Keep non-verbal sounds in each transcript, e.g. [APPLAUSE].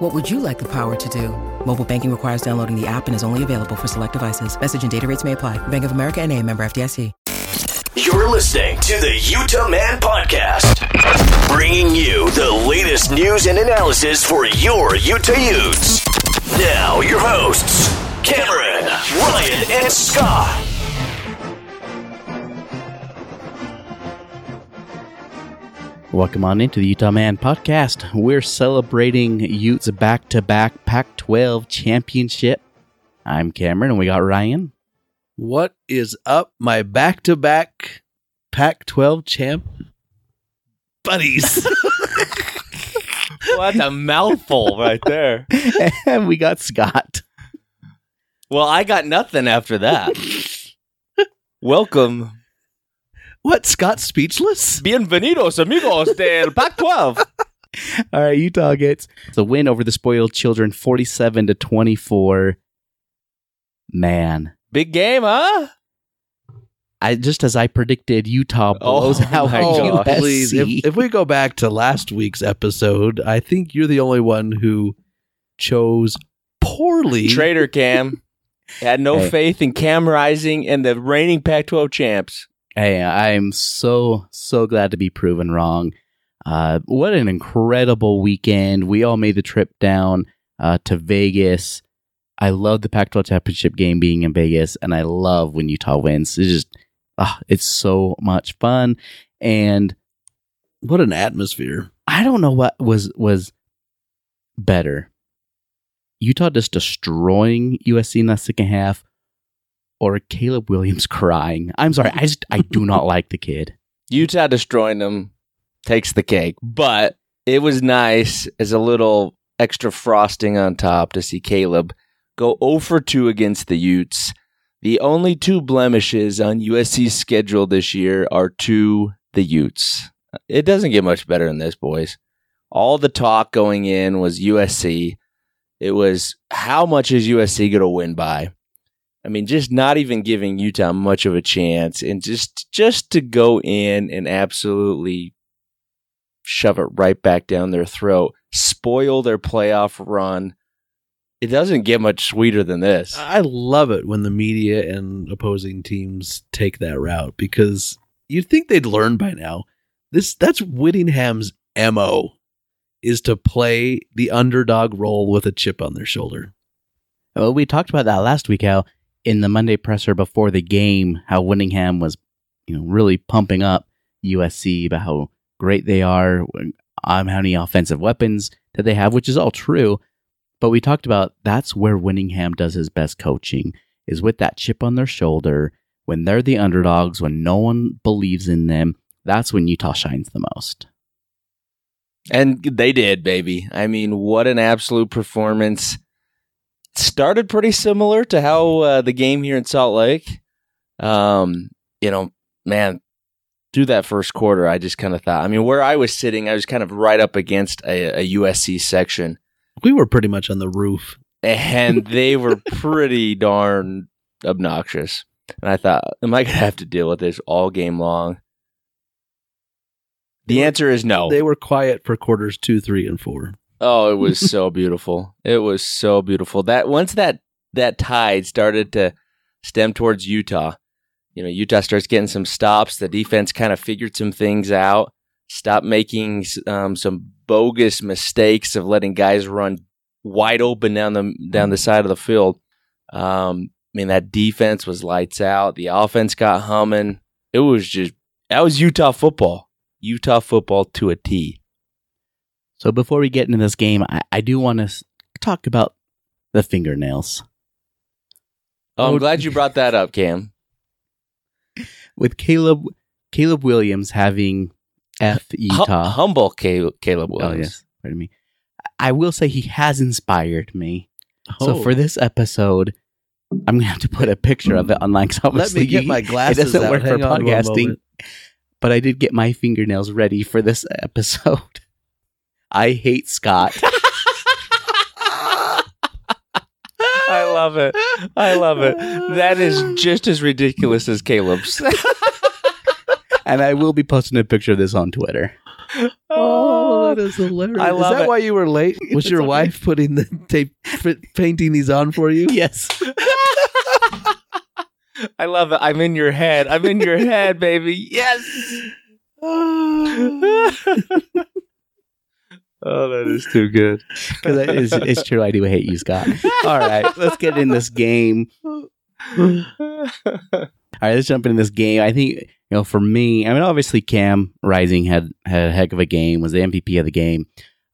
What would you like the power to do? Mobile banking requires downloading the app and is only available for select devices. Message and data rates may apply. Bank of America and a member FDIC. You're listening to the Utah Man Podcast, bringing you the latest news and analysis for your Utah Utes. Now, your hosts, Cameron, Ryan, and Scott. Welcome on into the Utah Man podcast. We're celebrating Utes back to back Pac 12 championship. I'm Cameron and we got Ryan. What is up, my back to back Pac 12 champ buddies? [LAUGHS] well, that's a mouthful right there. and we got Scott. Well, I got nothing after that. [LAUGHS] Welcome. What, Scott speechless? Bienvenidos, amigos del Pac 12. [LAUGHS] All right, Utah gets the win over the spoiled children 47 to 24. Man, Big game, huh? I just as I predicted, Utah Oh blows out my Oh, gosh. USC. please. If, if we go back to last week's episode, I think you're the only one who chose poorly. Trader Cam had no Hey. faith in Cam Rising and the reigning Pac 12 champs. Hey, I'm so so glad to be proven wrong. Uh, what an incredible weekend! We all made the trip down uh, to Vegas. I love the Pac-12 championship game being in Vegas, and I love when Utah wins. It's just, ah, it's so much fun. And What an atmosphere. I don't know what was was better, Utah just destroying USC in that second half, or Caleb Williams crying. I'm sorry, I just I do not like the kid. Utah destroying them takes the cake, but it was nice as a little extra frosting on top to see Caleb go 0 for 2 against the Utes. The only two blemishes on USC's schedule this year are to the Utes. It doesn't get much better than this, boys. All the talk going in was USC. It was how much is USC going to win by? I mean, just not even giving Utah much of a chance, and just just to go in and absolutely shove it right back down their throat, spoil their playoff run. It doesn't get much sweeter than this. I love it when the media and opposing teams take that route because you'd think they'd learn by now. This that's Whittingham's MO is to play the underdog role with a chip on their shoulder. Well, we talked about that last week. How in the Monday presser before the game, how Whittingham was, you know, really pumping up USC about how great they are, um, how many offensive weapons that they have, which is all true. But we talked about that's where Whittingham does his best coaching is with that chip on their shoulder when they're the underdogs, when no one believes in them. That's when Utah shines the most. And they did, baby. I mean, what an absolute performance. Started pretty similar to how uh, the game here in Salt Lake. Um, you know, man, through that first quarter, I just kind of thought, I mean, where I was sitting, I was kind of right up against a, a USC section, We were pretty much on the roof. and [LAUGHS] they were pretty darn obnoxious. And I thought, am I going to have to deal with this all game long? The answer is no. They were quiet for quarters two, three, and four. Oh, it was [LAUGHS] so beautiful. It was so beautiful. That once that that tide started to stem towards Utah, you know, Utah starts getting some stops. The defense kind of figured some things out. Stopped making um, some bogus mistakes of letting guys run wide open down the down the side of the field. Um, I mean, that defense was lights out. The offense got humming. It was just that was Utah football. Utah football to a T. So before we get into this game, I, I do want to talk about the fingernails. Oh, I'm Oh, glad you brought that up, Cam. with Caleb Caleb Williams having F Hu- Utah. humble Caleb, Caleb oh Williams. yes, pardon me. I will say he has inspired me. So Oh. for this episode, I'm gonna have to put a picture of it hmm. online because Let me get my glasses. It doesn't out. work for Hang on one podcasting. But I did get my fingernails ready for this episode. I hate Scott. [LAUGHS] I love it. I love it. That is [LAUGHS] just as ridiculous as Caleb's. [LAUGHS] and I will be posting a picture of this on Twitter. Oh, oh that is hilarious. I is that it. why you were late? Was It's your okay. wife putting the tape, f- painting these on for you? Yes. I love it. I'm in your head. I'm in your head, baby. Yes. Oh, that is too good. [LAUGHS] Because it's, it's true. I do hate you, Scott. All right. Let's get in this game. All right. Let's jump into this game. I think, you know, for me, I mean, obviously Cam Rising had, had a heck of a game, was the MVP of the game.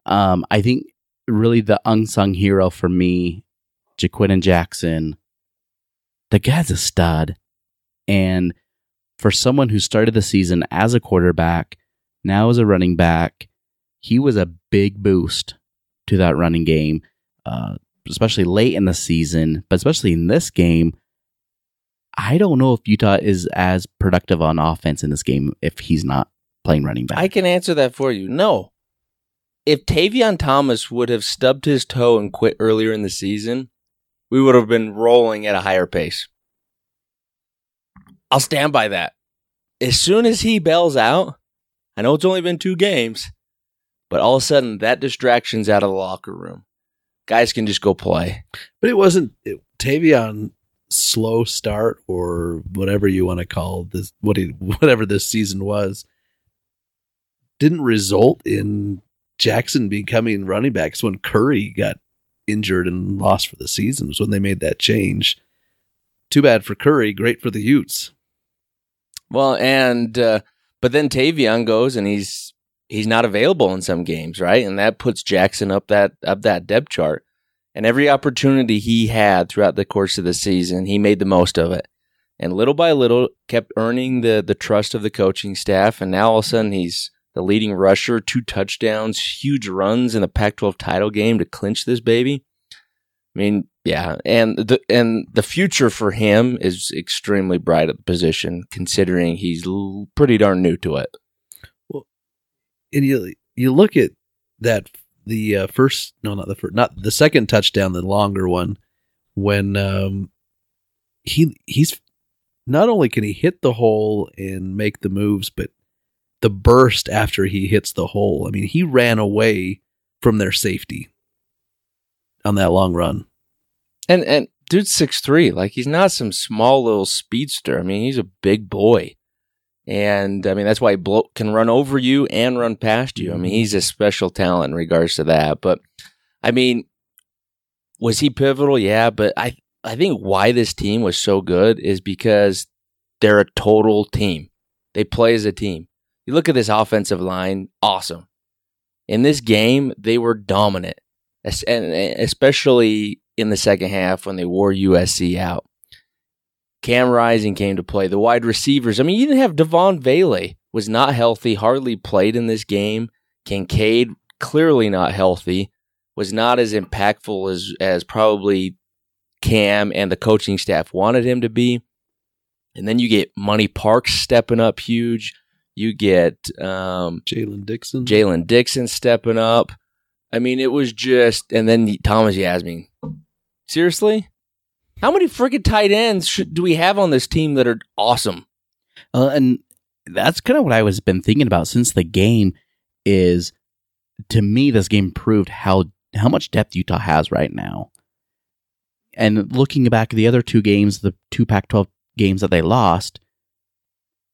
Um, I think really the unsung hero for me, Jaquin Jackson, the guy's a stud. And for someone who started the season as a quarterback, now as a running back, he was a big boost to that running game, uh, especially late in the season, but especially in this game. I don't know if Utah is as productive on offense in this game if he's not playing running back. I can answer that for you. No. If Tavion Thomas would have stubbed his toe and quit earlier in the season, we would have been rolling at a higher pace. I'll stand by that. As soon as he bails out, I know it's only been two games, but all of a sudden that distraction's out of the locker room. Guys can just go play. But it wasn't it, Tavion slow start or whatever you want to call this what he, [LAUGHS] whatever this season was didn't result in Jackson becoming running back. It's when Curry got injured and lost for the season was when they made that change. Too bad for Curry, great for the Utes. Well, and uh, but then Tavion goes and he's he's not available in some games, right? And that puts Jackson up that up that depth chart. And every opportunity he had throughout the course of the season, he made the most of it. And little by little kept earning the the trust of the coaching staff and now all of a sudden he's the leading rusher, two touchdowns, huge runs in the Pac-12 title game to clinch this baby. I mean, yeah, and the and the future for him is extremely bright at the position, considering he's l- pretty darn new to it. And you you look at that the uh, first no not the first not the second touchdown the longer one when um he he's not only can he hit the hole and make the moves but the burst after he hits the hole. I mean he ran away from their safety on that long run. And and dude's six three, like he's not some small little speedster. I mean, he's a big boy, and I mean that's why he can run over you and run past you. I mean, he's a special talent in regards to that. But I mean, was he pivotal? Yeah, but I I think why this team was so good is because they're a total team. They play as a team. You look at this offensive line, awesome. In this game, they were dominant, and especially in the second half when they wore USC out. Cam Rising came to play. The wide receivers. I mean, you didn't have Devaughn Vele was not healthy, hardly played in this game. Kincaid clearly not healthy, was not as impactful as as probably Cam and the coaching staff wanted him to be. And then you get Money Parks stepping up huge. You get um, jalen dixon Jaylen Dixon stepping up. I mean, it was just, and then Thomas Yassmin. Seriously, how many freaking tight ends should, do we have on this team that are awesome? Uh, and that's kind of what I was been thinking about since the game. Is to me, this game proved how how much depth Utah has right now. And looking back at the other two games, the two Pac-12 games that they lost,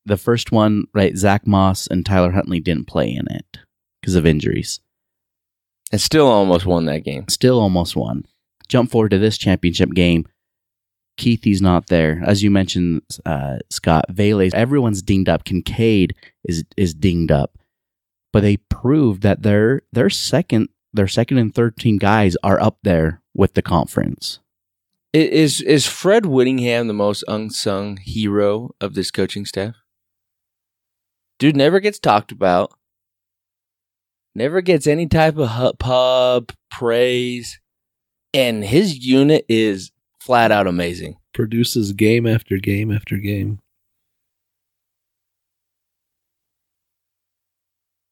the first one, right, Zach Moss and Tyler Huntley didn't play in it because of injuries. And still almost won that game. Still almost won. Jump forward to this championship game. Kuithe's not there, as you mentioned, uh, Scott. Vele, everyone's dinged up. Kincaid is is dinged up, but they proved that their their second their second and third team guys are up there with the conference. Is is Fred Whittingham the most unsung hero of this coaching staff? Dude never gets talked about. Never gets any type of pub praise, and his unit is flat out amazing. Produces game after game after game.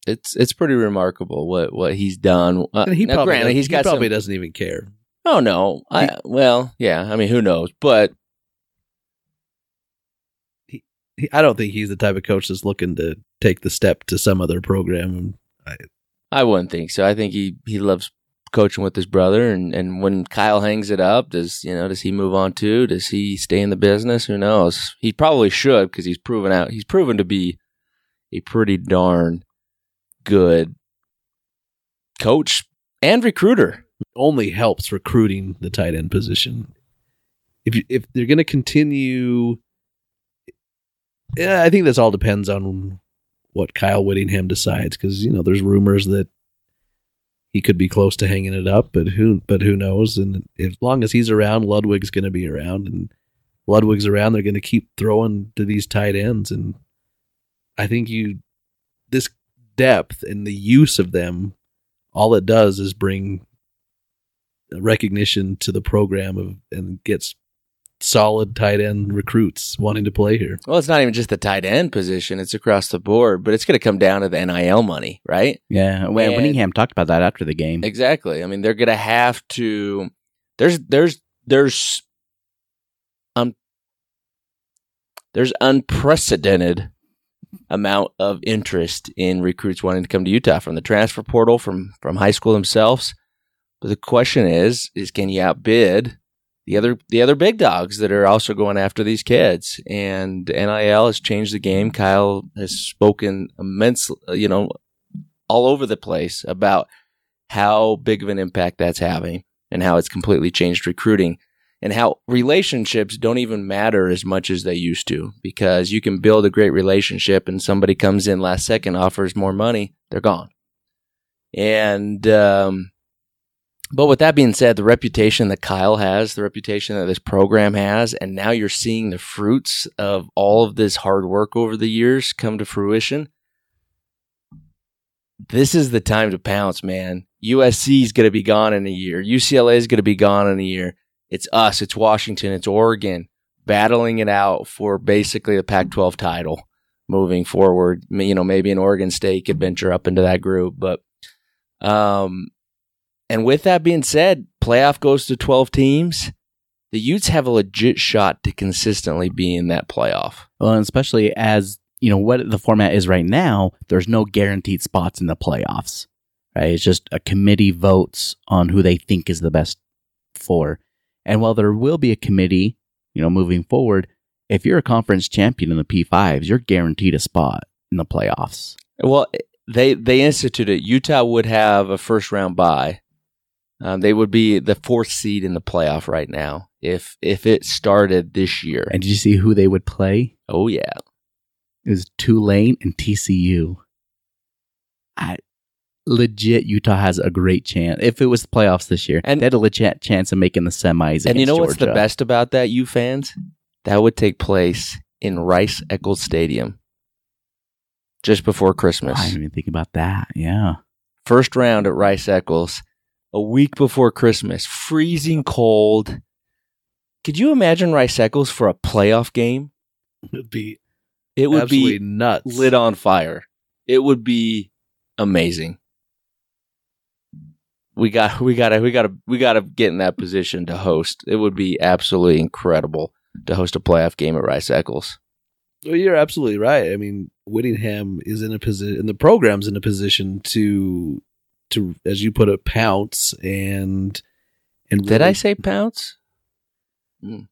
It's it's pretty remarkable what what he's done. Uh, he now, probably, granted, he's he got probably some, doesn't even care. Oh no, I well, yeah. I mean, who knows? But He, I don't think he's the type of coach that's looking to take the step to some other program. I, I wouldn't think so. I think he he loves coaching with his brother, and and when Kyle hangs it up, does you know does he move on too? Does he stay in the business? Who knows? He probably should because he's proven out. He's proven to be a pretty darn good coach and recruiter. only helps recruiting the tight end position. If you, if they're going to continue, yeah, I think this all depends on what Kyle Whittingham decides because you know there's rumors that he could be close to hanging it up, but who but who knows? And as long as he's around, Ludwig's going to be around, and Ludwig's around, they're going to keep throwing to these tight ends, and I think you this depth and the use of them, all it does is bring recognition to the program of and gets solid tight end recruits wanting to play here. Well, it's not even just the tight end position; it's across the board. But it's going to come down to the NIL money, right? Yeah, well, And- Whittingham talked about that after the game. Exactly. I mean, they're going to have to. There's there's there's um there's unprecedented amount of interest in recruits wanting to come to Utah from the transfer portal, from from high school themselves. But the question is, is can you outbid the other the other big dogs that are also going after these kids? And NIL has changed the game. Kyle has spoken immensely, you know, all over the place about how big of an impact that's having and how it's completely changed recruiting and how relationships don't even matter as much as they used to because you can build a great relationship and somebody comes in last second offers more money they're gone and um, but with that being said the reputation that kyle has the reputation that this program has and now you're seeing the fruits of all of this hard work over the years come to fruition this is the time to pounce, man. USC is going to be gone in a year. UCLA is going to be gone in a year. It's us, it's Washington, it's Oregon battling it out for basically the Pac 12 title moving forward. You know, maybe an Oregon State could venture up into that group. But, um, and with that being said, playoff goes to 12 teams. The Utes have a legit shot to consistently be in that playoff. Well, and especially as you know what the format is right now, there's no guaranteed spots in the playoffs. Right? It's just a committee votes on who they think is the best for. And while there will be a committee, you know, moving forward, if you're a conference champion in the P5s, you're guaranteed a spot in the playoffs. Well, they they instituted Utah would have a first round bye. Um, they would be the fourth seed in the playoff right now if if it started this year. And did you see who they would play? oh yeah, It was Tulane and TCU. I legit Utah has a great chance. If it was the playoffs this year, And- they had a legit chance of making the semis. and you know what's the best about that, you fans? That would take place in Rice Eccles Stadium just before Christmas. I didn't even think about that. Yeah. First round at Rice Eccles, a week before Christmas, freezing cold. Could you imagine Rice Eccles for a playoff game? It'd be It would be nuts. lit on fire. It would be amazing. We got we got to we got to we got to get in that position to host. It would be absolutely incredible to host a playoff game at Rice Eccles. Well, you're absolutely right. I mean, Whittingham is in a position, and the program's in a position to, to as you put it, pounce and and Did I say pounce? Hmm.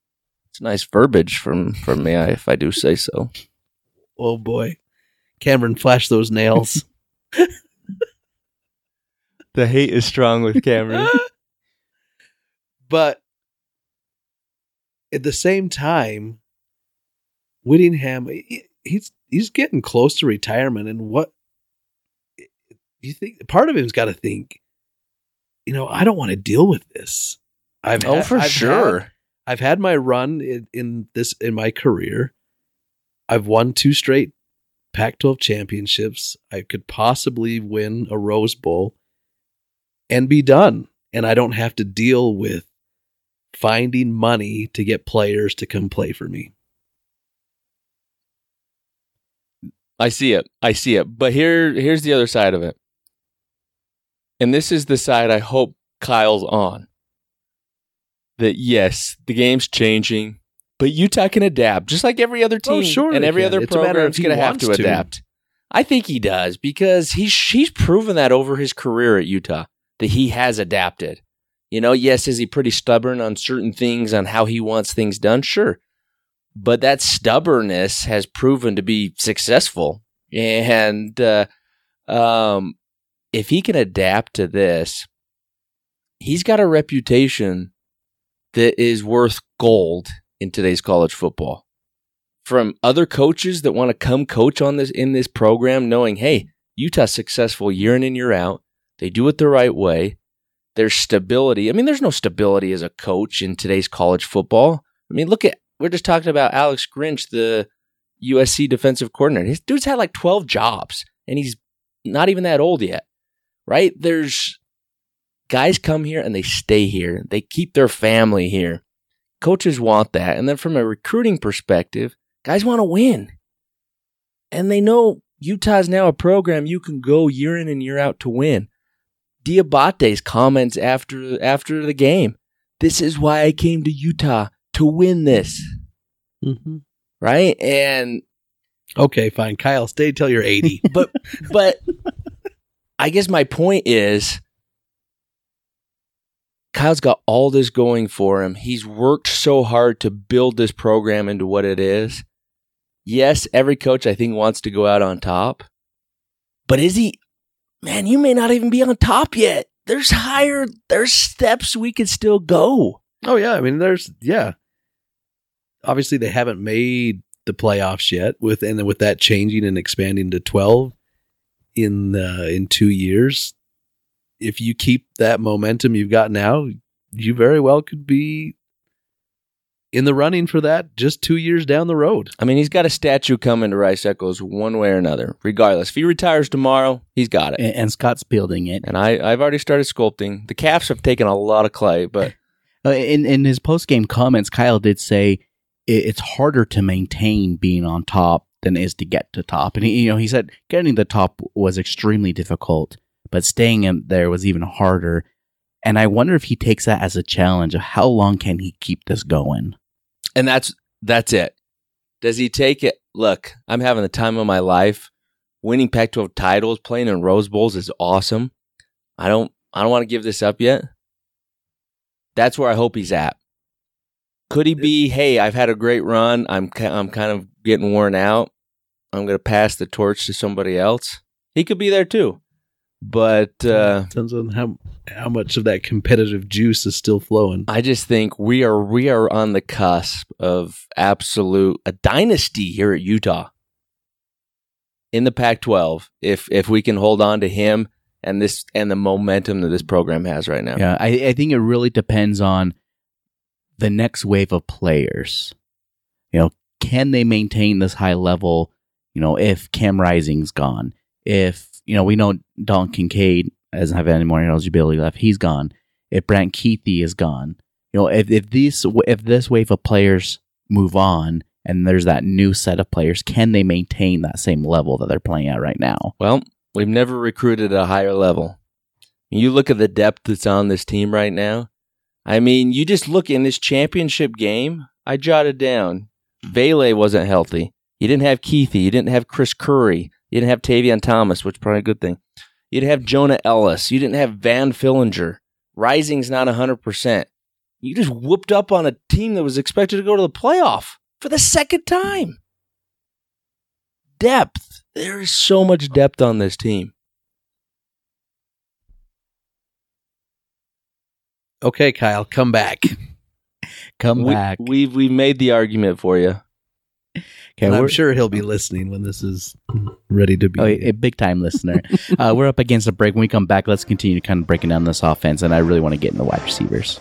It's nice verbiage from from me, if I do say so. Oh boy, Cameron, flash those nails. [LAUGHS] The hate is strong with Cameron. [LAUGHS] but at the same time, Whittingham, he's he's getting close to retirement, and what you think? Part of him's got to think, you know, I don't want to deal with this. I've oh, had- for I've sure. had- I've had my run in, in this in my career. I've won two straight Pac-12 championships. I could possibly win a Rose Bowl and be done, and I don't have to deal with finding money to get players to come play for me. I see it. I see it. But here here's the other side of it. And this is the side I hope Kyle's on. That yes, the game's changing, but Utah can adapt just like every other team Oh, sure and every can. other It's program's going to have to to. adapt. I think he does because he's he's proven that over his career at Utah that he has adapted. You know, yes, is he pretty stubborn on certain things on how he wants things done? Sure. But that stubbornness has proven to be successful. And uh, um, if he can adapt to this, he's got a reputation that is worth gold in today's college football. From other coaches that want to come coach on this in this program, knowing, hey, Utah's successful year in and year out. They do it the right way. There's stability. I mean, there's no stability as a coach in today's college football. I mean, look at we're just talking about Alex Grinch, the USC defensive coordinator. His dude's had like 12 jobs and he's not even that old yet. Right? There's guys come here and they stay here. They keep their family here. Coaches want that. And then from a recruiting perspective, guys want to win. And they know Utah's now a program you can go year in and year out to win. Diabate's comments after after the game. This is why I came to Utah to win this. Mm-hmm. Right? And Okay, fine. Kyle, stay till you're 80. but but I guess my point is Kyle's got all this going for him. He's worked so hard to build this program into what it is. Yes, every coach I think wants to go out on top. But is he man, you may not even be on top yet. There's higher there's steps we could still go. oh yeah, I mean there's yeah. Obviously they haven't made the playoffs yet with and with that changing and expanding to 12 in uh, in 2 years. If you keep that momentum you've got now, you very well could be in the running for that just 2 years down the road. I mean, he's got a statue coming to Rice Eccles one way or another. Regardless, if he retires tomorrow, he's got it. And, and Scott's building it. And I, I've already started sculpting. The calves have taken a lot of clay, but [LAUGHS] Uh, in in his post game comments, Kyle did say it, it's harder to maintain being on top than it is to get to top. And he, you know, he said getting to the top was extremely difficult, but staying in there was even harder. And I wonder if he takes that as a challenge of how long can he keep this going. and that's that's it. Does he take it? Look, I'm having the time of my life. Winning Pac-12 titles, playing in Rose Bowls is awesome. I don't I don't want to give this up yet. That's where I hope he's at. Could he be? Hey, I've had a great run. I'm I'm kind of getting worn out. I'm going to pass the torch to somebody else. He could be there too, but uh, Depends on how how much of that competitive juice is still flowing. I just think we are we are on the cusp of absolute a dynasty here at Utah in the Pac-12. If if we can hold on to him and this and the momentum that this program has right now. Yeah, I, I think it really depends on the next wave of players. You know, can they maintain this high level? You know, if Cam Rising's gone, if you know, we know Don Kincaid doesn't have any more eligibility left, he's gone. If Brant Kuithe is gone, you know, if if these if this wave of players move on and there's that new set of players, can they maintain that same level that they're playing at right now? Well, we've never recruited a higher level. You look at the depth that's on this team right now. I mean, you just look in this championship game. I jotted down. Vele wasn't healthy. You didn't have Kuithe. You didn't have Chris Curry. You didn't have Tavion Thomas, which is probably a good thing. You didn't have Jonah Elliss. You didn't have Van Fillinger. Rising's not 100%. You just whooped up on a team that was expected to go to the playoff for the second time. Depth. There is so much depth on this team. Okay, Kyle, come back. Come We, back. we've we've made the argument for you. Okay, I'm we're- sure he'll be listening when this is ready to be. Oh, a big time listener. [LAUGHS] uh, we're up against a break. When we come back, let's continue kind of breaking down this offense, and I really want to get in the wide receivers.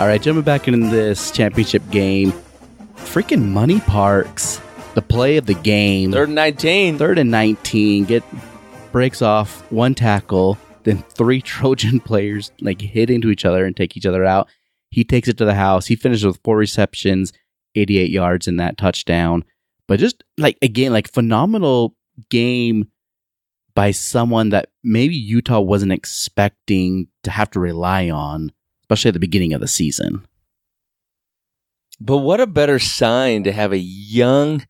All right, jumping back into this championship game. Freaking Money Parks, the play of the game. Third and 19. Third and 19, get breaks off one tackle, then three [LAUGHS] Trojan players like hit into each other and take each other out. He takes it to the house. He finishes with four receptions, 88 yards in that touchdown. But just like again, like phenomenal game by someone that maybe Utah wasn't expecting to have to rely on, especially at the beginning of the season. But what a better sign to have a young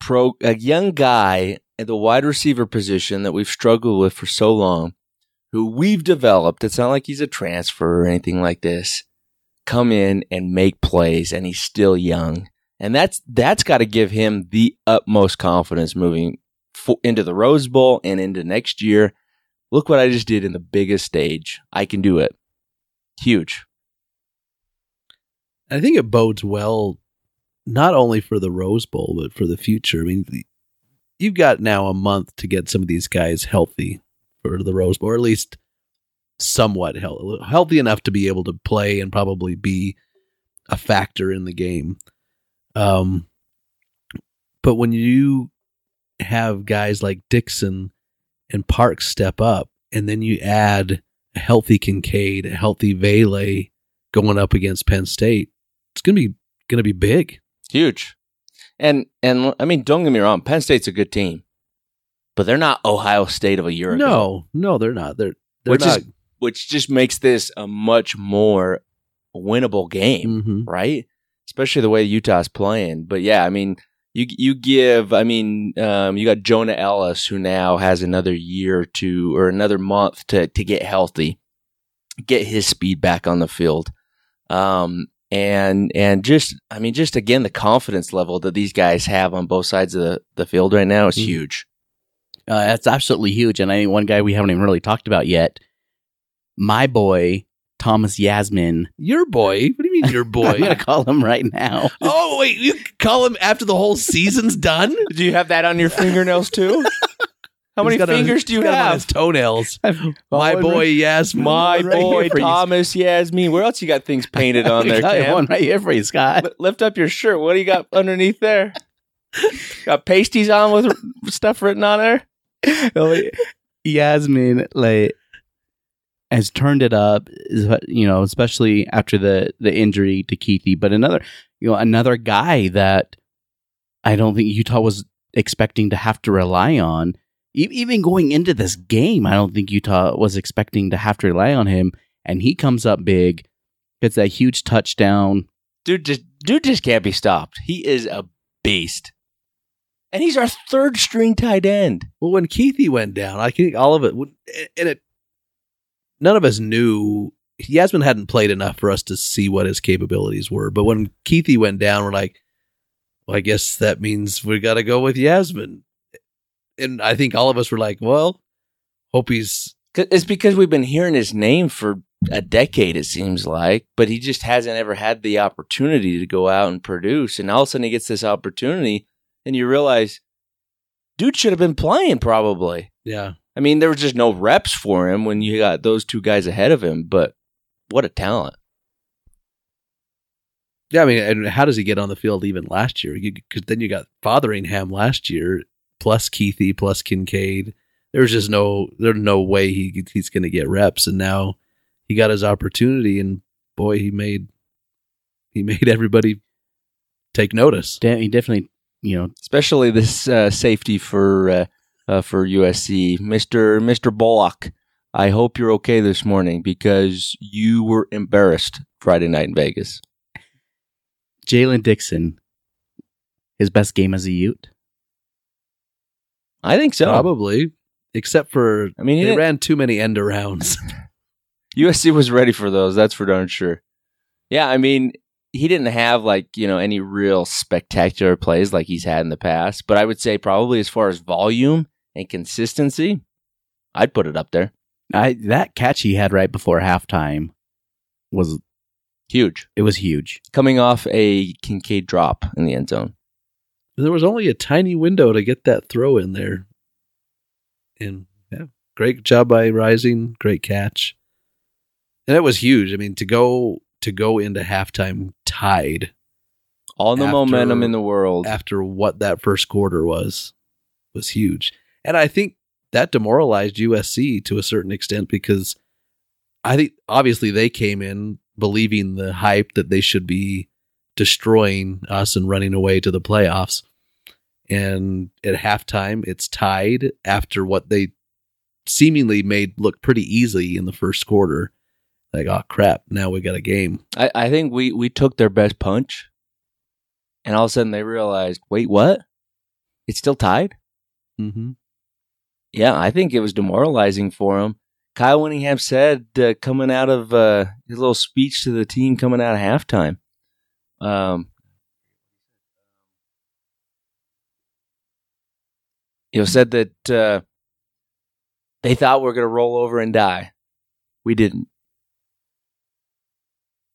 pro a young guy at the wide receiver position that we've struggled with for so long, who we've developed. It's not like he's a transfer or anything like this. Come in and make plays, and he's still young, and that's that's got to give him the utmost confidence moving into the Rose Bowl and into next year. Look what I just did in the biggest stage. I can do it. Huge. I think it bodes well, not only for the Rose Bowl, but for the future. I mean, you've got now a month to get some of these guys healthy for the Rose Bowl, or at least somewhat healthy, enough to be able to play and probably be a factor in the game. Um, but when you have guys like Dixon and Parks step up, and then you add a healthy Kincaid, a healthy Vele going up against Penn State, it's gonna be gonna be big. Huge. And and I mean, don't get me wrong, Penn State's a good team, but they're not Ohio State of a year ago. No, no, they're not. They're, they're which not. is which just makes this a much more winnable game, Mhm. right? Especially the way Utah's playing. But yeah, I mean, you you give, I mean, um, you got Jonah Elliss who now has another year to or another month to to get healthy, get his speed back on the field. Um, and and just I mean just again the confidence level that these guys have on both sides of the, the field right now is Mhm. huge. Uh, that's absolutely huge. And I one guy we haven't even really talked about yet, my boy, Thomas Yassmin. your boy. What do you mean your boy? [LAUGHS] I'm gonna call him right now. [LAUGHS] oh wait, you call him after the whole season's done? [LAUGHS] Do you have that on your fingernails too? How many He's a- fingers do you he's got on have? his toenails. My boy Yassmin. My Right boy here for you. Thomas Yassmin. Where else you got things painted on there, I got Cam? one right here for you, Scott. Li- Lift up your shirt. What do you got underneath there? got pasties on with r- stuff written on there. Yassmin like has turned it up, you know, especially after the the injury to Kuithe. But another, you know, another guy that I don't think Utah was expecting to have to rely on. E- Even going into this game, I don't think Utah was expecting to have to rely on him. And he comes up big, gets that huge touchdown. Dude, just dude just can't be stopped. He is a beast, and he's our third string tight end. Well, when Kuithe went down, I think all of it, would- and it, none of us knew. Yassmin hadn't played enough for us to see what his capabilities were. But when Kuithe went down, we're like, well, I guess that means we got to go with Yassmin. And I think all of us were like, well, hope he's. It's because we've been hearing his name for a decade, it seems like, but he just hasn't ever had the opportunity to go out and produce. And all of a sudden he gets this opportunity, and you realize, dude should have been playing probably. yeah. I mean, there was just no reps for him when you got those two guys ahead of him, but what a talent. Yeah, I mean, and how does he get on the field even last year? Because then you got Fotheringham last year, plus Kuithe, plus Kincaid. There's just no, there's no way he he's going to get reps, and now he got his opportunity, and boy, he made he [LAUGHS] made everybody take notice. He definitely, you know, Especially this uh, safety for uh, uh, for USC, Mister Mister Bullock. I hope you're okay this morning because you were embarrassed Friday night in Vegas. Jaylen Dixon, his best game as a Ute. I think so. Probably, except for I mean, he they ran too many end arounds. [LAUGHS] [LAUGHS] USC was ready for those. That's for darn sure. Yeah, I mean, he didn't have like you know any real spectacular plays like he's had in the past, but I would say probably as far as volume and consistency, I'd put it up there. I that catch he had right before halftime was Huge. it was huge. Coming off a Kincaid drop in the end zone. There was only a tiny window to get that throw in there. And yeah, great job by Rising, great catch. And it was huge. I mean, to go to go into halftime tied All the After- momentum in the world. after what that first quarter was was huge. And I think that demoralized USC to a certain extent because I think obviously they came in believing the hype that they should be destroying us and running away to the playoffs. And at halftime, it's tied after what they seemingly made look pretty easy in the first quarter. Like, oh crap, now we got a game. I, I think we, we took their best punch, and all of a sudden they realized, wait, what? It's still tied? Mm-hmm. Yeah, I think it was demoralizing for him. Kyle Whittingham said uh, coming out of uh, his little speech to the team coming out of halftime. Um, you know, said that uh, they thought we're going to roll over and die. We didn't.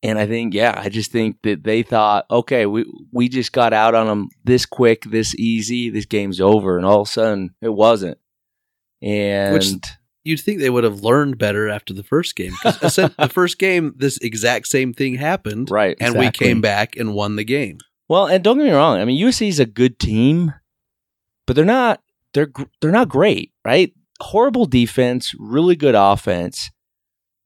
And I think, yeah, I just think that they thought, okay, we we just got out on them this quick, this easy, this game's over, and all of a sudden it wasn't. And Which- You'd think they would have learned better after the first game. 'Cause essen- the [LAUGHS] first game, this exact same thing happened, right, and Exactly. we came back and won the game. Well, and don't get me wrong. I mean, USC is a good team, but they're not. They're they're not great, right? Horrible defense, really good offense,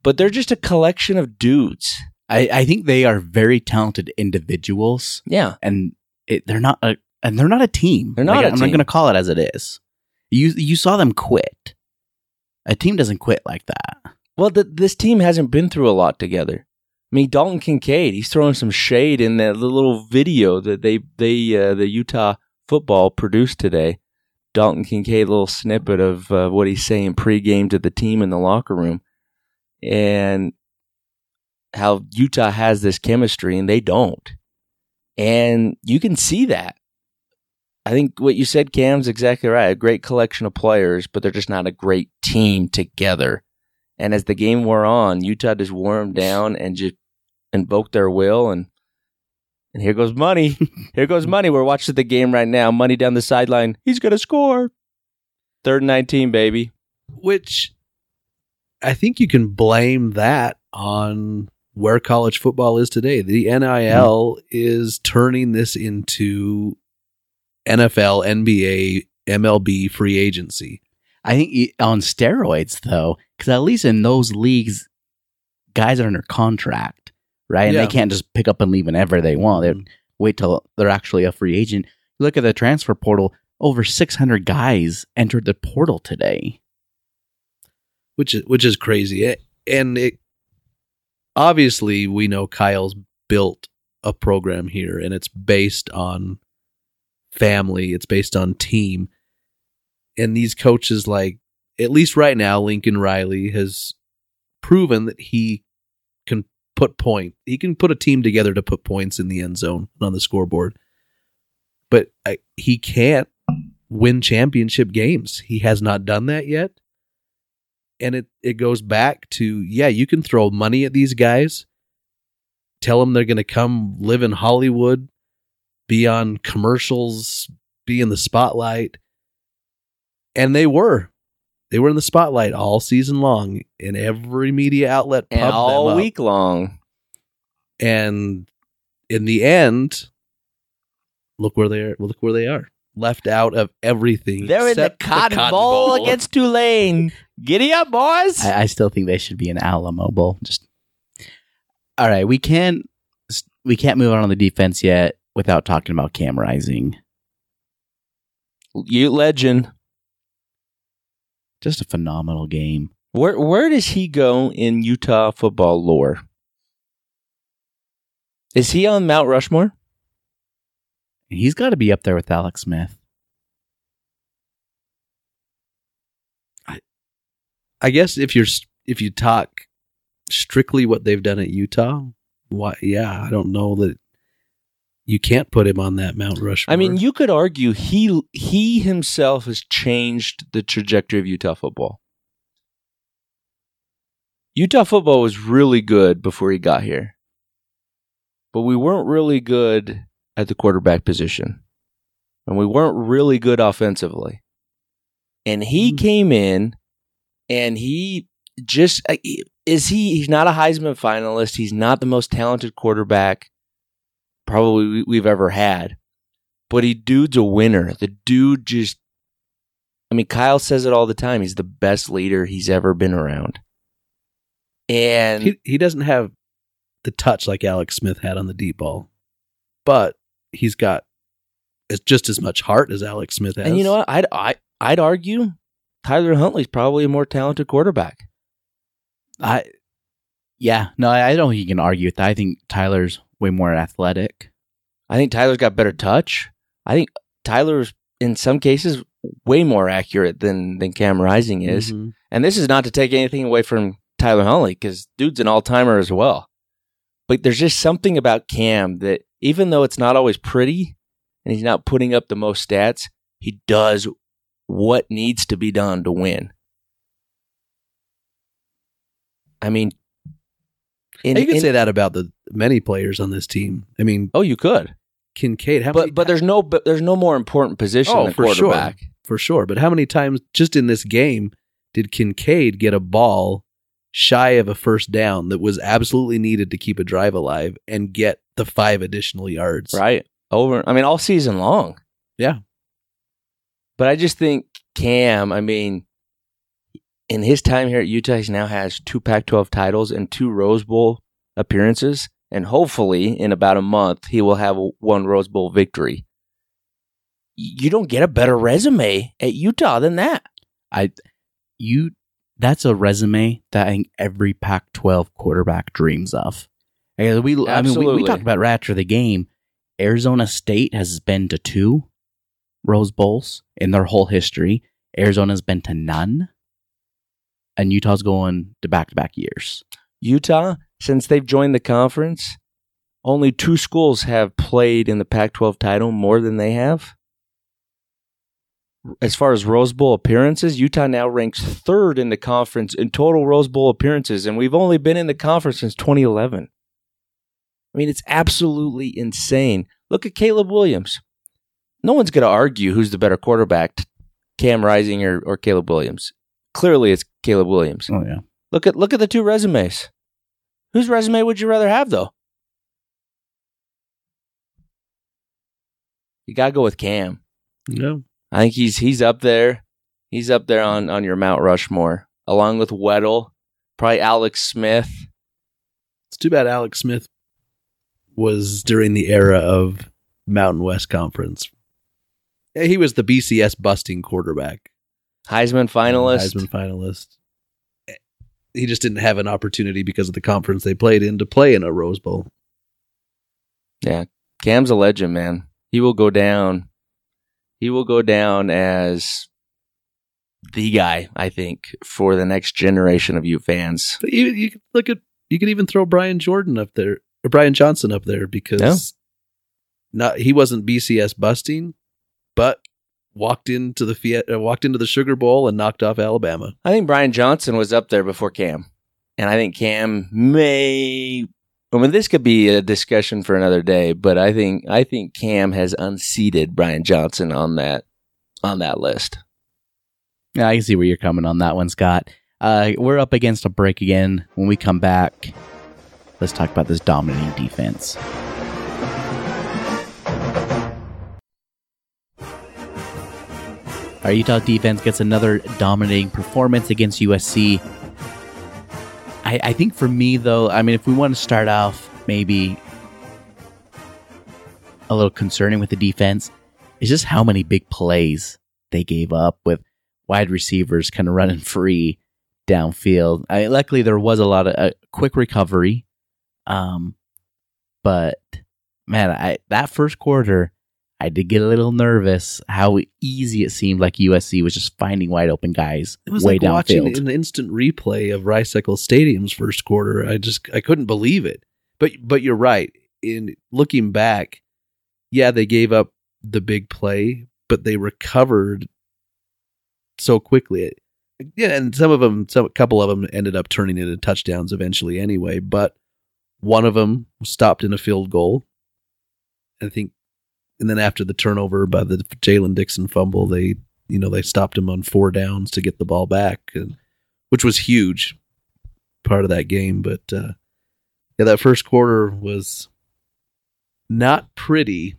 but they're just a collection of dudes. I, I think they are very talented individuals, Yeah, and it, they're not a and they're not a team. They're not Like, a I'm team. not going to call it as it is. You you saw them quit. A team doesn't quit like that. Well, th- this team hasn't been through a lot together. I mean, Dalton Kincaid, he's throwing some shade in that little video that they they uh, the Utah football produced today. Dalton Kincaid, little snippet of uh, what he's saying pregame to the team in the locker room, and how Utah has this chemistry and they don't, and you can see that. I think what you said, Cam's exactly right. A great collection of players, but they're just not a great team together. And as the game wore on, Utah just wore them down and just invoked their will. And and here goes money. [LAUGHS] here goes money. We're watching the game right now. Money down the sideline. He's gonna score. Third and nineteen, baby. Which I think you can blame that on where college football is today. The NIL mm-hmm. is turning this into NFL, NBA, MLB free agency. I think on steroids though, because at least in those leagues, guys are under contract, right? And Yeah. they can't just pick up and leave whenever they want. They mm-hmm. wait till they're actually a free agent. Look at the transfer portal. Over 600 guys entered the portal today. which is which is crazy. And it obviously we know Kyle's built a program here, and it's based on family. It's based on team, and these coaches, like at least right now, Lincoln Riley has proven that he can put point. He can put a team together to put points in the end zone and on the scoreboard, but I, he can't win championship games. He has not done that yet and it it goes back to yeah you can throw money at these guys tell them they're going to come live in hollywood be on commercials be in the spotlight and they were they were in the spotlight all season long and every media outlet And all them up. week long. and in the end look where they are look where they are left out of everything They're in the except Cotton, Bowl, against Tulane. Giddy up, boys. I, I still think they should be an Alamo Bowl. Just all right. We can't we can't move on on the defense yet without talking about Cam Rising. you legend. Just a phenomenal game. Where where does he go in Utah football lore? Is he on Mount Rushmore? He's got to be up there with Alex Smith. I, I guess if you're if you talk strictly what they've done at Utah, why? Yeah, I don't know that you can't put him on that Mount Rushmore. I mean, you could argue he he himself has changed the trajectory of Utah football. Utah football was really good before he got here. But we weren't really good at the quarterback position. And we weren't really good offensively. And he Mm. came in and he just uh, is he he's not a Heisman finalist, he's not the most talented quarterback probably we- we've ever had. But he dude's a winner. The dude just I mean Kyle says it all the time. He's the best leader he's ever been around. And he he doesn't have the touch like Alex Smith had on the deep ball, but he's got as just as much heart as Alex Smith has. And you know what? I'd I, I'd argue Tyler Huntley's probably a more talented quarterback. I, yeah, no, I I don't think you can argue with that. I think Tyler's way more athletic. I think Tyler's got better touch. I think Tyler's in some cases way more accurate than than Cam Rising is. Mhm. And this is not to take anything away from Tyler Huntley because dude's an all timer as well. But there's just something about Cam that even though it's not always pretty and he's not putting up the most stats, he does what needs to be done to win. I mean, in, you can in- say that about the many players on this team. I mean, oh, you could, Kincaid, how many, but but there's no but there's no more important position Oh, than for sure. for sure. But how many times just in this game did Kincaid get a ball shy of a first down that was absolutely needed to keep a drive alive and get the five additional yards? Right. Over I mean all season long. Yeah. But I just think Cam, I mean in his time here at Utah, he now has two Pac-12 titles and two Rose Bowl appearances, and hopefully in about a month he will have one Rose Bowl victory. You don't get a better resume at Utah than that. I, you, that's a resume that I think every Pac-12 quarterback dreams of. And we, I mean, we, we talked about right after the game. Arizona State has been to two Rose Bowls in their whole history. Arizona's been to none, and Utah's going to back-to-back years. Utah, since they've joined the conference, only two schools have played in the Pac 12 title more than they have. As far as Rose Bowl appearances, Utah now ranks third in the conference in total Rose Bowl appearances, and we've only been in the conference since 2011. I mean, it's absolutely insane. Look at Caleb Williams. No one's going to argue who's the better quarterback, Cam Rising or, or Caleb Williams. Clearly, it's Caleb Williams. Oh yeah, Look at look at the two resumes. Whose resume would you rather have though? You gotta go with Cam. No. I think he's he's up there. He's up there on, on your Mount Rushmore, along with Weddle, probably Alex Smith. It's too bad Alex Smith was during the era of Mountain West Conference. He was the BCS busting quarterback. Heisman finalist. Heisman finalist. He just didn't have an opportunity because of the conference they played in to play in a Rose Bowl. Yeah, Cam's a legend, man. He will go down. He will go down as the guy, I think, for the next generation of you fans. You, you could look at you could even throw Brian Jordan up there or Brian Johnson up there because not he wasn't BCS busting, but walked into the Fiat, uh, walked into the Sugar Bowl and knocked off Alabama. I think Brian Johnson was up there before Cam. And I think Cam may I mean this could be a discussion for another day, but I think I think Cam has unseated Brian Johnson on that on that list. yeah, I can see where you're coming on that one, Scott. Uh, we're up against a break again. When we come back, let's talk about this dominating defense. Our Utah defense gets another dominating performance against USC. I, I think for me, though, I mean, if we want to start off maybe a little concerning with the defense, is just how many big plays they gave up with wide receivers kind of running free downfield. I, luckily, there was a lot of quick recovery, um, but man, I that first quarter, I did get a little nervous how easy it seemed like USC was just finding wide open guys It was way like watching an instant replay of Rice-Eccles Stadium's first quarter. I just I couldn't believe it. But but you're right. In looking back, yeah, they gave up the big play, but they recovered so quickly. Yeah, and some of them, some a couple of them ended up turning into touchdowns eventually anyway. But one of them stopped in a field goal. I think, and then after the turnover by the Jaylen Dixon fumble, they you know they stopped him on four downs to get the ball back, and, which was huge part of that game. But uh, yeah, that first quarter was not pretty.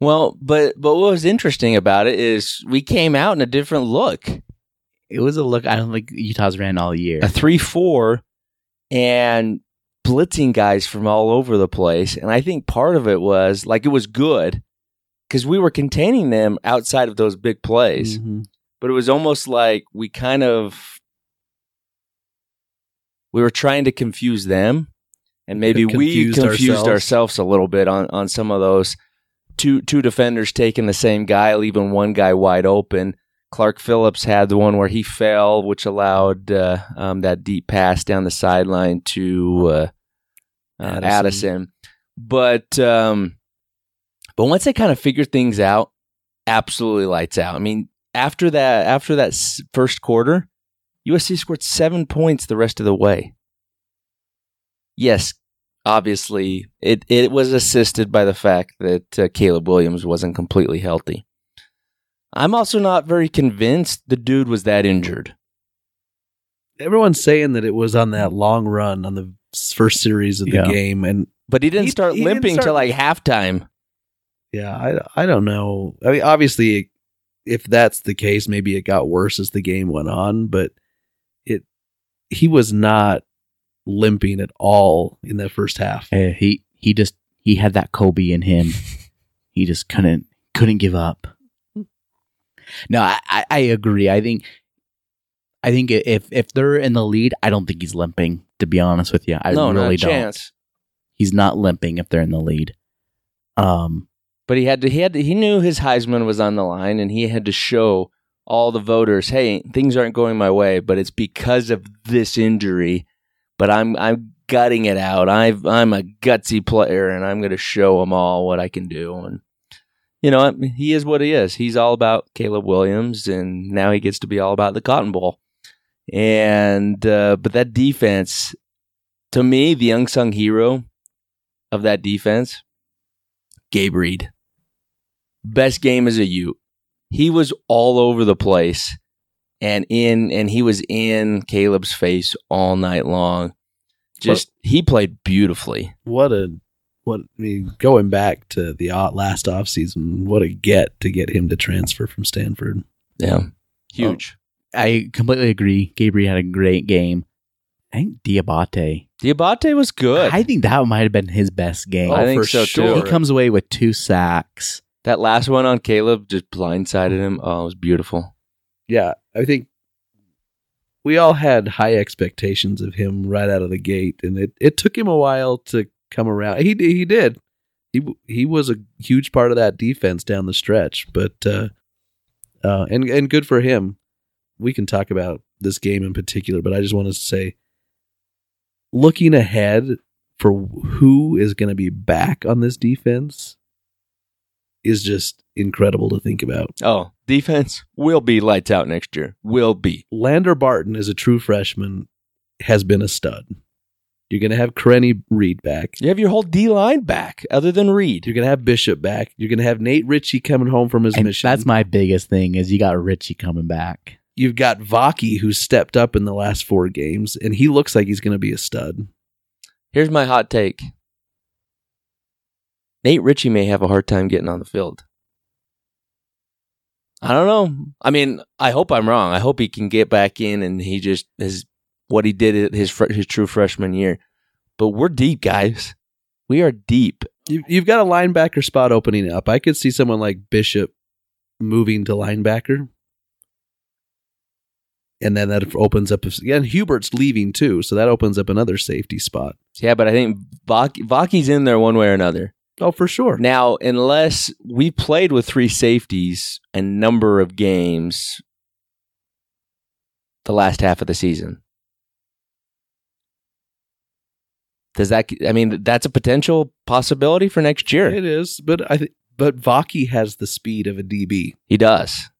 Well, but but what was interesting about it is we came out in a different look. it was a look I don't think Utah's ran all year. a three four and blitzing guys from all over the place. And I think part of it was like it was good because we were containing them outside of those big plays. Mhm. But it was almost like we kind of we were trying to confuse them. And maybe we Confused confused ourselves. ourselves. a little bit on, on some of those two two defenders taking the same guy, leaving one guy wide open. Clark Phillips had the one where he fell, which allowed uh, um, that deep pass down the sideline to uh, uh, Addison. Addison. But um, but once they kind of figured things out, absolutely lights out. I mean, after that after that first quarter, USC scored seven points the rest of the way. Yes, obviously it it was assisted by the fact that uh, Caleb Williams wasn't completely healthy. I'm also not very convinced the dude was that injured. Everyone's saying that it was on that long run on the first series of the Yeah. game, and But he didn't He- start he didn't limping start- till like halftime. yeah, I I don't know. I mean, obviously, if that's the case, maybe it got worse as the game went on, but it he was not limping at all in that first half. Uh, he he just he had that Kobe in him. [LAUGHS] he just couldn't couldn't give up. No, I, I, agree. I think I think if if they're in the lead, I don't think he's limping. To be honest with you, I no, really don't. chance. He's not limping if they're in the lead. Um, But he had to. He had to. He knew his Heisman was on the line, and he had to show all the voters, "Hey, things aren't going my way, but it's because of this injury. But I'm I'm gutting it out. I've I'm a gutsy player, and I'm going to show them all what I can do." And you know, he is what he is. He's all about Caleb Williams, and now he gets to be all about the Cotton Bowl. And uh, but that defense, to me, the unsung hero of that defense, Gabe Reed best game as a Ute. He was all over the place and in and he was in Caleb's face all night long. Just he played beautifully. What a what I mean, going back to the last off season, what a get to get him to transfer from Stanford. Yeah. Huge. Oh, I completely agree. Gabriel had a great game. I think Diabate. Diabate was good. I think that might have been his best game. Oh, I think for so, sure. He comes away with two sacks. that last one on Caleb just blindsided him. Oh, it was beautiful. Yeah, I think we all had high expectations of him right out of the gate, and it, it took him a while to come around. He he did. He he was a huge part of that defense down the stretch, but uh, uh, and and good for him. We can talk about this game in particular, but I just want to say, looking ahead for who is going to be back on this defense is just incredible to think about. Oh, defense will be lights out next year. Will be. Lander Barton is a true freshman has been a stud. You're going to have Karene Reid back. You have your whole D line back, other than Reed. You're going to have Bishop back. You're going to have Nate Ritchie coming home from his And mission. that's my biggest thing is you got Ritchie coming back. You've got Vaki who's stepped up in the last four games, and he looks like he's going to be a stud. Here's my hot take. Nate Ritchie may have a hard time getting on the field. I don't know. I mean, I hope I'm wrong. I hope he can get back in and he just is what he did at his fr- his true freshman year. But we're deep, guys. We are deep. You, you've got a linebacker spot opening up. I could see someone like Bishop moving to linebacker. And then that opens up. Again, Hubert's leaving too, so that opens up another safety spot. Yeah, but I think Vak- Vaki's in there one way or another. Oh, for sure. Now, unless we played with three safeties a number of games the last half of the season. Does that I mean that's a potential possibility for next year. It is, but I think but Vaki has the speed of a DB, He does.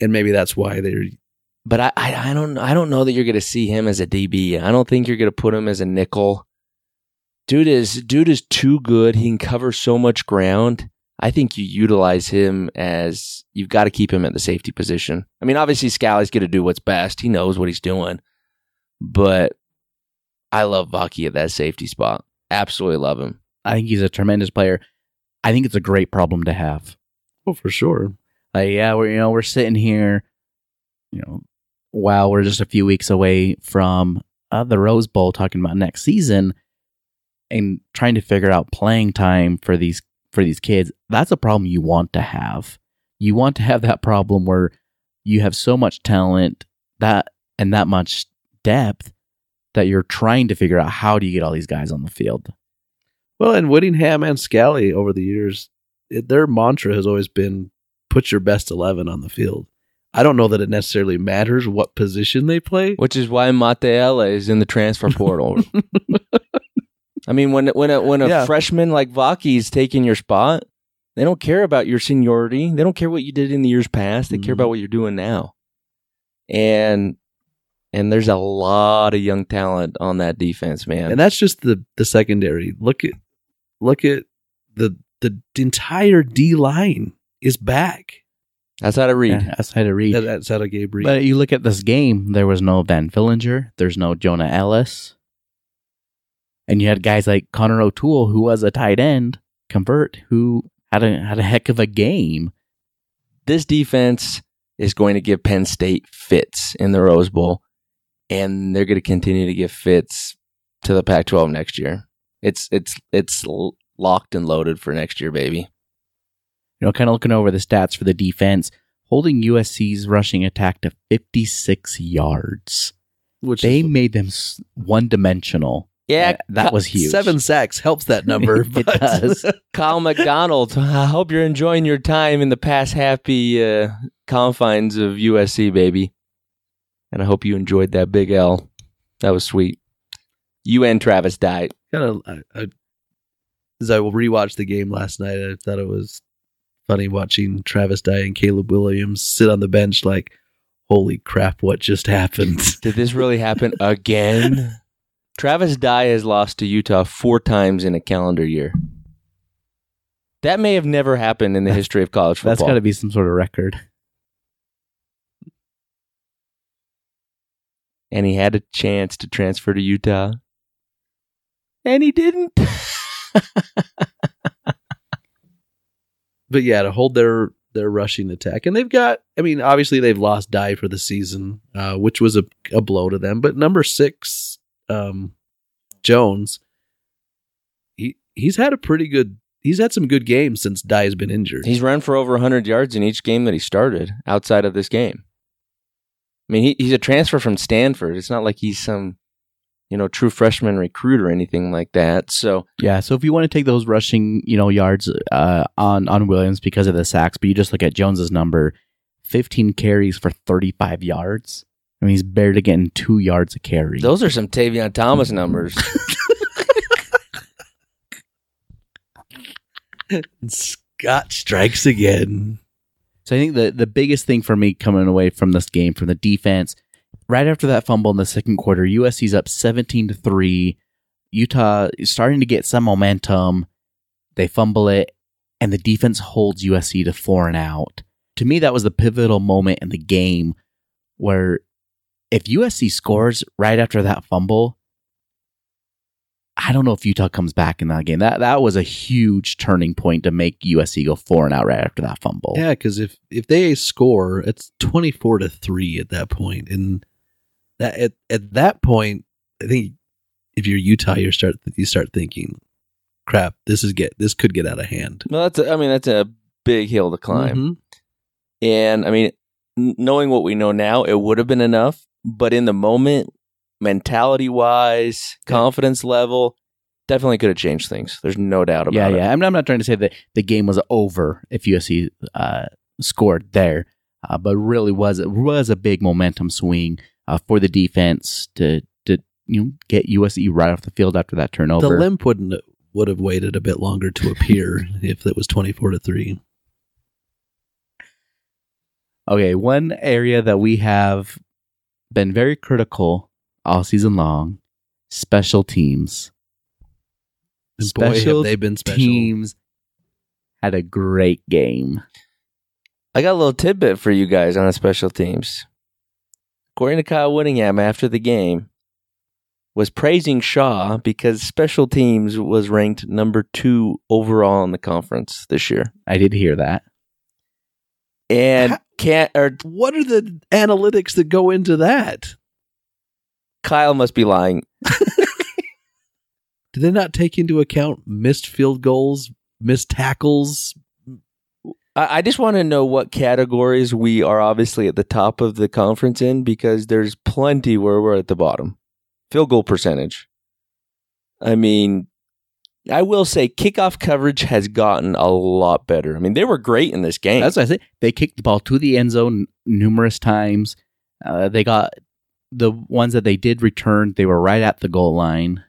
and maybe that's why they're But I, I, I don't I don't know that you're going to see him as a DB. I don't think you're going to put him as a nickel. Dude is dude is too good. He can cover so much ground. I think you utilize him as you've got to keep him at the safety position. I mean, obviously Scalley's going to do what's best. He knows what he's doing. But I love Vaki at that safety spot. Absolutely love him. I think he's a tremendous player. I think it's a great problem to have. oh for sure. Like, yeah, we're you know we're sitting here, you know, while we're just a few weeks away from uh, the Rose Bowl, talking about next season, and trying to figure out playing time for these for these kids. That's a problem you want to have. You want to have that problem where you have so much talent that and that much depth that you're trying to figure out how do you get all these guys on the field. Well, and Whittingham and Scalley over the years, it, their mantra has always been put your best 11 on the field. I don't know that it necessarily matters what position they play. Which is why Mataele is in the transfer portal. [LAUGHS] I mean, when when a, when a Yeah. freshman like Vaki is taking your spot, they don't care about your seniority. They don't care what you did in the years past. They care Mhm. about what you're doing now. And and there's a lot of young talent on that defense, man. And that's just the the secondary. Look at look at the the entire D line is back. That's how to read. Yeah, that's how to read. That, that's how to Gabe Reed. But you look at this game, there was no Van Fillinger, there's no Jonah Elliss. And you had guys like Connor O'Toole, who was a tight end, convert, who had a had a heck of a game. This defense is going to give Penn State fits in the Rose Bowl, and they're going to continue to give fits to the Pac-12 next year. It's it's it's locked and loaded for next year, baby. You know, kind of looking over the stats for the defense, holding USC's rushing attack to 56 yards. which They is, made them one dimensional. Yeah, that was huge. seven sacks helps that number. [LAUGHS] It does. [LAUGHS] Kyle McDonald. I hope you're enjoying your time in the past happy uh, confines of USC, baby. And I hope you enjoyed that big L. That was sweet. You and Travis Dye. kind of I, I, as I rewatched the game last night, I thought it was funny watching Travis Dye and Caleb Williams sit on the bench like, holy crap, what just happened? [LAUGHS] Did this really happen again? [LAUGHS] Travis Dye has lost to Utah four times in a calendar year. That may have never happened in the history of college football. That's got to be some sort of record. And he had a chance to transfer to Utah. And he didn't. [LAUGHS] but yeah, to hold their their rushing attack, and they've got. I mean, obviously they've lost Dye for the season, uh, which was a, a blow to them. But number six, um, Jones, he he's had a pretty good. He's had some good games since Dye has been injured. He's run for over 100 yards in each game that he started outside of this game. I mean, he, he's a transfer from Stanford. It's not like he's some, you know, true freshman recruit or anything like that. So, Yeah, so if you want to take those rushing, you know, yards uh, on on Williams because of the sacks, but you just look at Jones's number, 15 carries for 35 yards. I mean, he's barely getting two yards a carry. those are some Tavion Thomas numbers. [LAUGHS] Scott strikes again. So I think the the biggest thing for me coming away from this game from the defense, right after that fumble in the second quarter, USC's up 17 to 3. Utah is starting to get some momentum. They fumble it and the defense holds USC to 4 and out. To me that was the pivotal moment in the game where if USC scores right after that fumble, I don't know if Utah comes back in that game. That that was a huge turning point to make USC go 4 and out right after that fumble. Yeah, because if if they score, it's twenty four to three at that point, and that at, at that point, I think if you're Utah, you start you start thinking, crap, this is get this could get out of hand. well, that's, a, I mean, that's a big hill to climb. Mhm. And I mean, knowing what we know now, it would have been enough. But in the moment, mentality wise, confidence level, definitely could have changed things. There's no doubt about yeah, it. yeah. I'm, I'm not trying to say that the game was over if USC uh, scored there, uh, but really was it was a big momentum swing uh, for the defense to to you know get USC right off the field after that turnover. The limp wouldn't would have waited a bit longer to appear [LAUGHS] if it was twenty four to three. Okay, one area that we have been very critical all season long: special teams. And boy, have they been special. teams had a great game. I got a little tidbit for you guys on special teams. According to Kyle Whittingham after the game, was praising Shah because special teams was ranked number two overall in the conference this year. I did hear that. And Ha- can't or What are the analytics that go into that? Kyle must be lying. [LAUGHS] Do they not take into account missed field goals, missed tackles? I, I just want to know what categories we are obviously at the top of the conference in because there's plenty where we're at the bottom. Field goal percentage. I mean, I will say kickoff coverage has gotten a lot better. I mean, they were great in this game. That's what I say. They kicked the ball to the end zone numerous times. Uh, they got the ones that they did return. They were right at the goal line.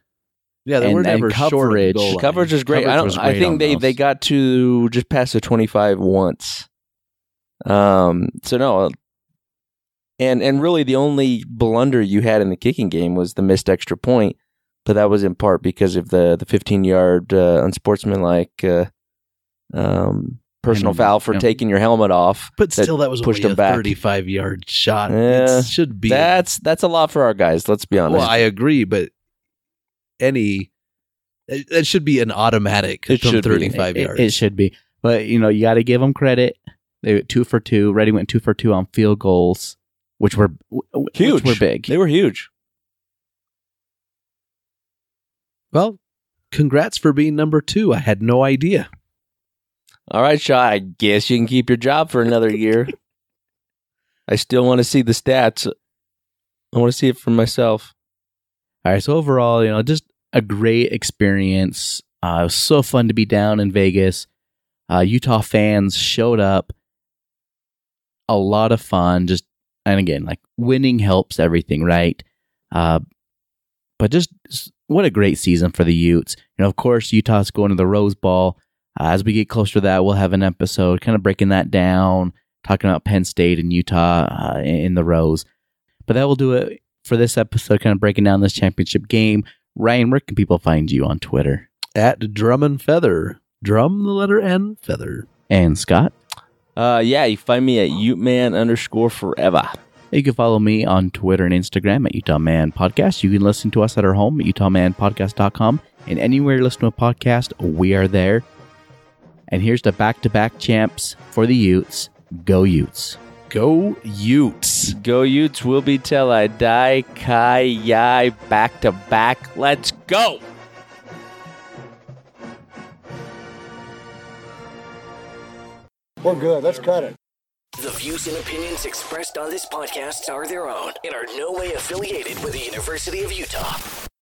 Yeah, they And- were and never short of the coverage- goal line. coverage is great. I don't. was I think they those. they got to just past the twenty five once. Um. So no. And and really the only blunder you had in the kicking game was the missed extra point, but that was in part because of the the fifteen yard uh, unsportsmanlike uh, um, personal And- foul for yeah. taking your helmet off. But that still, that was pushed only them a back. thirty-five yard shot. Yeah, it should be. That's that's a lot for our guys. Let's be honest. well, I agree, but any it, it should be an automatic It from should be. thirty-five It- yards. It, should be, but you know you got to give them credit. They went two for two. Ready went two for two on field goals, which were huge. Which were big. They were huge. well, congrats for being number two. I had no idea. All right, Shah. I guess you can keep your job for another year. [LAUGHS] I still want to see the stats. I want to see it for myself. All right. So overall, you know, just a great experience. Uh, it was so fun to be down in Vegas. Uh, Utah fans showed up. A lot of fun. Just and again, like winning helps everything, right? Uh, but just what a great season for the Utes. You know, of course, Utah's going to the Rose Bowl. Uh, as we get closer to that, we'll have an episode kind of breaking that down, talking about Penn State and Utah uh, in in the Rose. But that will do it for this episode, kind of breaking down this championship game. Ryan, where can people find you on Twitter? At Drum and Feather, drum the letter N feather. And Scott, Uh, yeah, you find me at Uteman underscore forever. you can follow me on Twitter and Instagram at Utah Man Podcast. You can listen to us at our home at UtahManPodcast.com. And anywhere you listen to a podcast, we are there. And here's the back to back champs for the Utes. Go Utes. Go Utes. Go Utes will be till I die. Kai Yai back to back. Let's go. We're good. Let's cut it. The views and opinions expressed on this podcast are their own and are no way affiliated with the University of Utah.